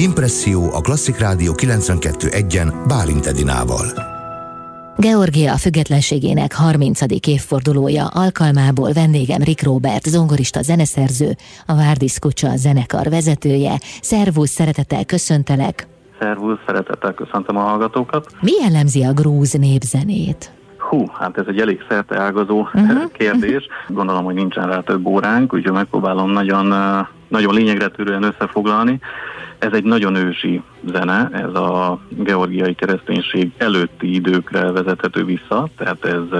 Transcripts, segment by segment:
Impresszió a Klasszik Rádió 92.1-en Bálint Edinával. Georgia függetlenségének 30. évfordulója alkalmából vendégem Rick Robert, zongorista zeneszerző, a Várdis Kucsa zenekar vezetője. Szervusz, szeretettel köszöntelek! Szervusz, szeretettel köszöntöm a hallgatókat! Mi jellemzi a grúz népzenét? Hú, hát ez egy elég szerte ágazó uh-huh. kérdés. Gondolom, hogy nincsen rá több óránk, úgyhogy megpróbálom nagyon, nagyon lényegre törően összefoglalni. Ez egy nagyon ősi zene, ez a georgiai kereszténység előtti időkre vezethető vissza, tehát ez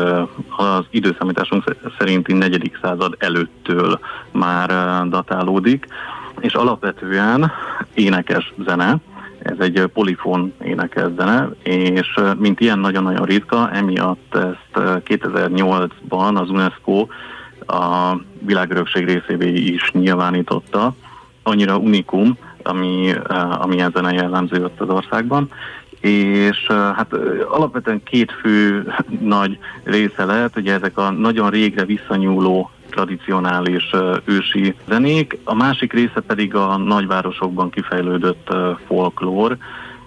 az időszámításunk szerinti negyedik század előttől már datálódik, és alapvetően énekes zene, ez egy polifon énekes zene, és mint ilyen nagyon-nagyon ritka, emiatt ezt 2008-ban az UNESCO a világörökség részévé is nyilvánította, annyira unikum, ami, ami ezen a jellemző ott az országban. És hát alapvetően két fő nagy része lehet, ugye ezek a nagyon régre visszanyúló tradicionális ősi zenék, a másik része pedig a nagyvárosokban kifejlődött folklór,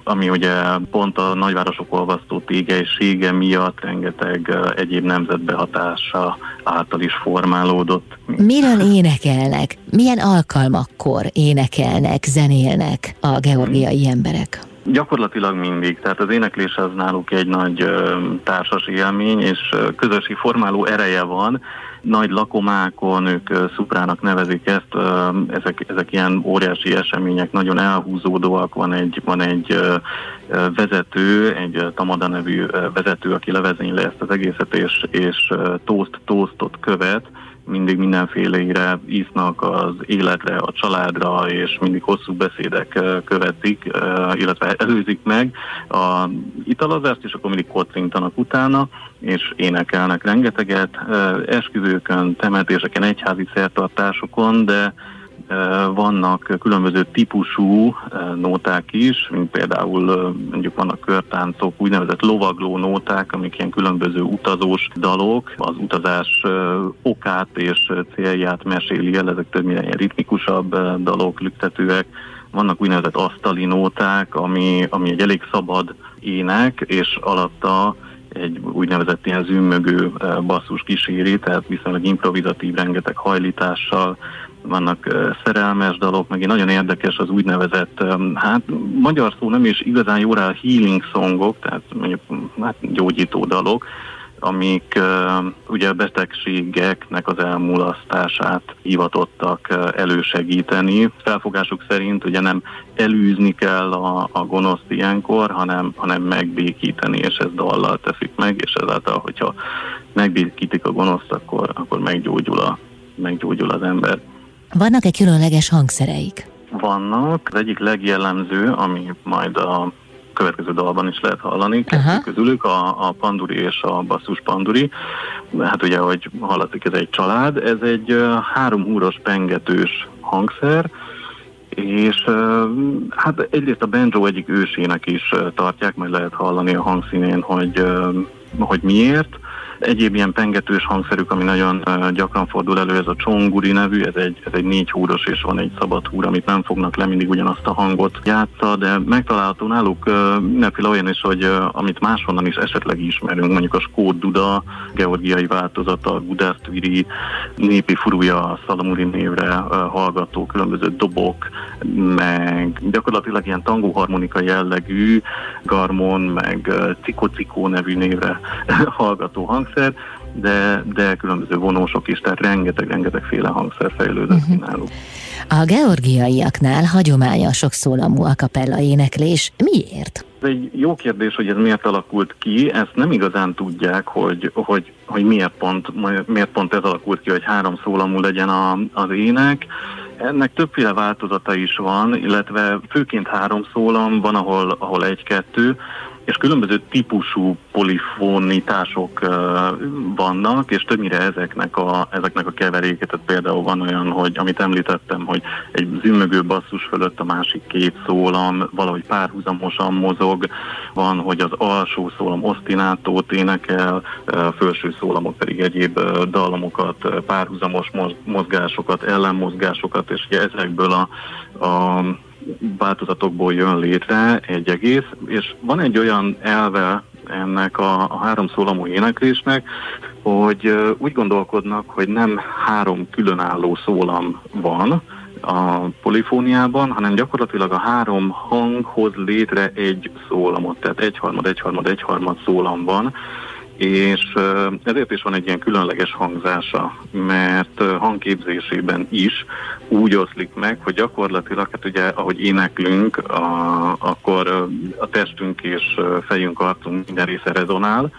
ami ugye pont a nagyvárosok olvasztó tégelysége miatt rengeteg egyéb nemzetbehatása által is formálódott. Miről énekelnek? Milyen alkalmakkor énekelnek, zenélnek a georgiai emberek? Gyakorlatilag mindig, tehát az éneklés az náluk egy nagy társas élmény, és közösi formáló ereje van, nagy lakomákon, ők szuprának nevezik ezt, ezek, ezek ilyen óriási események, nagyon elhúzódóak, van egy, van egy vezető, egy Tamada nevű vezető, aki levezényli ezt az egészet, és, és toast toastot követ, mindig mindenféleire isznak az életre, a családra, és mindig hosszú beszédek követik, illetve előzik meg a italazást, és akkor mindig kocintanak utána, és énekelnek rengeteget, esküvőkön, temetéseken, egyházi szertartásokon, de vannak különböző típusú nóták is, mint például mondjuk vannak körtáncok, úgynevezett lovagló nóták, amik ilyen különböző utazós dalok, az utazás okát és célját meséli el, ezek többnyire ilyen ritmikusabb dalok, lüktetőek, vannak úgynevezett asztali nóták, ami, ami egy elég szabad ének, és alatta egy úgynevezett ilyen zümmögő basszus kíséri, tehát viszonylag improvizatív, rengeteg hajlítással, vannak szerelmes dalok, meg egy nagyon érdekes az úgynevezett, hát magyar szó nem is igazán jó rá healing songok, tehát mondjuk hát gyógyító dalok, amik ugye betegségeknek az elmulasztását hivatottak elősegíteni. Felfogásuk szerint ugye nem elűzni kell a, a gonoszt ilyenkor, hanem, hanem megbékíteni, és ez dallal teszik meg, és ezáltal, hogyha megbékítik a gonoszt, akkor, akkor meggyógyul, a, meggyógyul az ember. Vannak-e különleges hangszereik? Vannak. Az egyik legjellemző, ami majd a következő dalban is lehet hallani, kettő közülük, a, a panduri és a basszus panduri. Hát ugye, hogy hallatszik, ez egy család, ez egy uh, három húros pengetős hangszer, és hát egyrészt a banjo egyik ősének is tartják, majd lehet hallani a hangszínén, hogy, hogy miért. Egyéb ilyen pengetős hangszerük, ami nagyon gyakran fordul elő, ez a csonguri nevű, ez egy, ez egy négy húros és van egy szabad húr, amit nem fognak le, mindig ugyanazt a hangot játsza, de megtalálható náluk mindenféle olyan is, hogy amit máshonnan is esetleg ismerünk, mondjuk a Skót Duda, georgiai változata, a Gudasztviri, népi furúja, Szalamuri névre hallgató különböző dobok, meg gyakorlatilag ilyen tangóharmonika jellegű garmon, meg cikocikó nevű névre hallgató hangszer, hangszer, de, de különböző vonósok is, tehát rengeteg-rengeteg féle hangszer fejlődött uh-huh. náluk. A georgiaiaknál hagyományos szólamú akapella éneklés. Miért? Ez egy jó kérdés, hogy ez miért alakult ki, ezt nem igazán tudják, hogy, hogy, hogy miért, pont, miért pont ez alakult ki, hogy három szólamú legyen a, az ének. Ennek többféle változata is van, illetve főként három szólam, van, ahol, ahol egy-kettő, és különböző típusú polifonitások vannak, és többnyire ezeknek a, ezeknek a keveréket, tehát például van olyan, hogy amit említettem, hogy egy zümmögő basszus fölött a másik két szólam valahogy párhuzamosan mozog, van, hogy az alsó szólam osztinátót énekel, a felső szólamok pedig egyéb dallamokat, párhuzamos mozgásokat, ellenmozgásokat, és ugye ezekből a, a változatokból jön létre egy egész, és van egy olyan elve ennek a, a három szólamú éneklésnek, hogy úgy gondolkodnak, hogy nem három különálló szólam van a polifóniában, hanem gyakorlatilag a három hang hoz létre egy szólamot, tehát egyharmad, egyharmad, egyharmad szólam van, és ezért is van egy ilyen különleges hangzása, mert hangképzésében is úgy oszlik meg, hogy gyakorlatilag, hát ugye ahogy éneklünk, a, akkor a testünk és fejünk, arcunk minden része rezonál,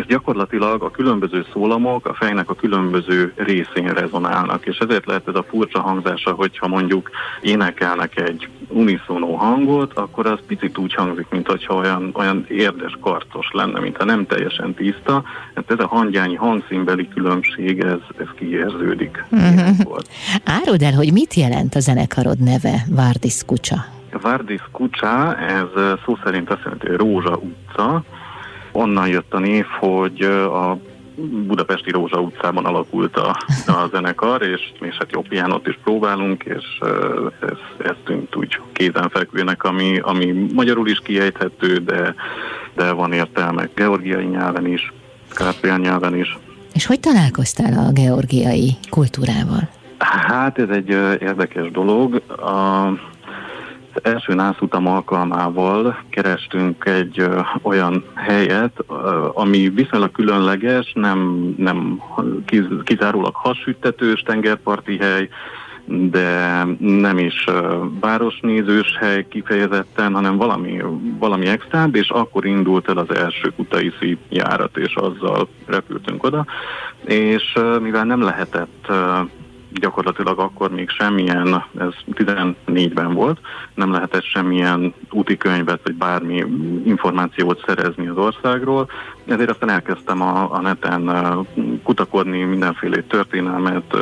és gyakorlatilag a különböző szólamok a fejnek a különböző részén rezonálnak, és ezért lehet ez a furcsa hangzása, hogyha mondjuk énekelnek egy uniszonó hangot, akkor az picit úgy hangzik, mint hogyha olyan, olyan érdes, karcos lenne, mintha nem teljesen tiszta. Hát ez a hangyányi hangszínbeli különbség, ez, ez kiérződik. Uh-huh. Áruld el, hogy mit jelent a zenekarod neve, Vardis Kucsa? Vardis Kucsa, ez szó szerint azt jelenti, hogy Rózsa utca, Onnan jött a név, hogy a Budapesti Rózsa utcában alakult a, a zenekar, és, és hát jó piánot is próbálunk, és ez, ez tűnt úgy kézenfekvőnek, ami, ami magyarul is kiejthető, de, de van értelme georgiai nyelven is, kárpián nyelven is. És hogy találkoztál a georgiai kultúrával? Hát ez egy érdekes dolog. A, első nászutam alkalmával kerestünk egy ö, olyan helyet, ö, ami viszonylag különleges, nem, nem kiz, kizárólag hasüttetős tengerparti hely, de nem is városnézős hely kifejezetten, hanem valami, valami extrább, és akkor indult el az első kutaiszi járat, és azzal repültünk oda, és mivel nem lehetett gyakorlatilag akkor még semmilyen, ez 14-ben volt, nem lehetett semmilyen úti könyvet, vagy bármi információt szerezni az országról, ezért aztán elkezdtem a, a neten kutakodni mindenféle történelmet,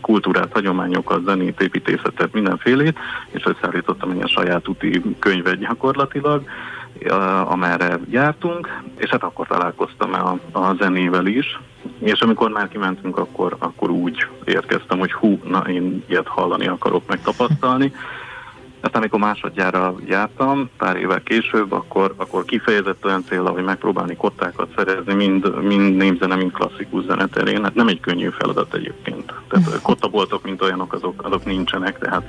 kultúrát, hagyományokat, zenét, építészetet, mindenfélét, és összeállítottam egy saját úti könyvet gyakorlatilag, amerre jártunk, és hát akkor találkoztam a, a zenével is, és amikor már kimentünk, akkor, akkor úgy érkeztem, hogy hú, na én ilyet hallani akarok, megtapasztalni. Aztán amikor másodjára jártam, pár évvel később, akkor, akkor kifejezett olyan célra, hogy megpróbálni kottákat szerezni, mind, mind népzene, mind klasszikus zene terén. Hát nem egy könnyű feladat egyébként. Tehát kottaboltok, mint olyanok, azok, azok nincsenek, tehát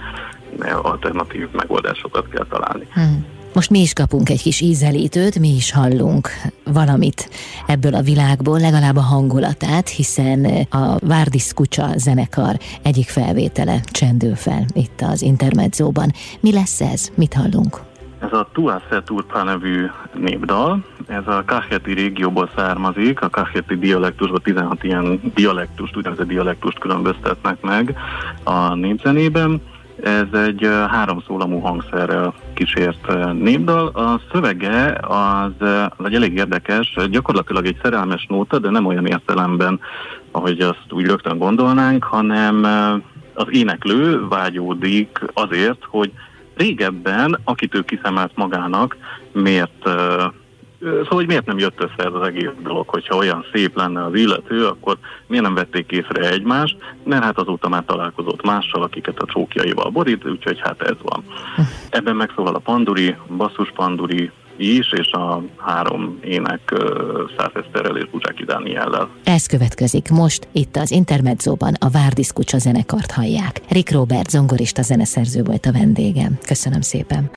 alternatív megoldásokat kell találni. Hmm. Most mi is kapunk egy kis ízelítőt, mi is hallunk valamit ebből a világból, legalább a hangulatát, hiszen a Várdis Kucsa zenekar egyik felvétele csendül fel itt az Intermedzóban. Mi lesz ez? Mit hallunk? Ez a Tuasze Turpa nevű népdal, ez a Kasheti régióból származik, a Kasheti dialektusban 16 ilyen dialektust, úgynevezett dialektust különböztetnek meg a népzenében ez egy három szólamú hangszerrel kísért népdal. A szövege az, az elég érdekes, gyakorlatilag egy szerelmes nóta, de nem olyan értelemben, ahogy azt úgy rögtön gondolnánk, hanem az éneklő vágyódik azért, hogy régebben, akit ő kiszemelt magának, miért Szóval, hogy miért nem jött össze ez az egész dolog, hogyha olyan szép lenne az illető, akkor miért nem vették észre egymást, mert hát azóta már találkozott mással, akiket a csókjaival borít, úgyhogy hát ez van. Ebben megszólal a panduri, basszus panduri, is, és a három ének Szász Eszterrel és Bucsáki Dániellel. Ez következik most, itt az Intermedzóban a Várdis Kucsa zenekart hallják. Rick Robert zongorista zeneszerző volt a vendégem. Köszönöm szépen.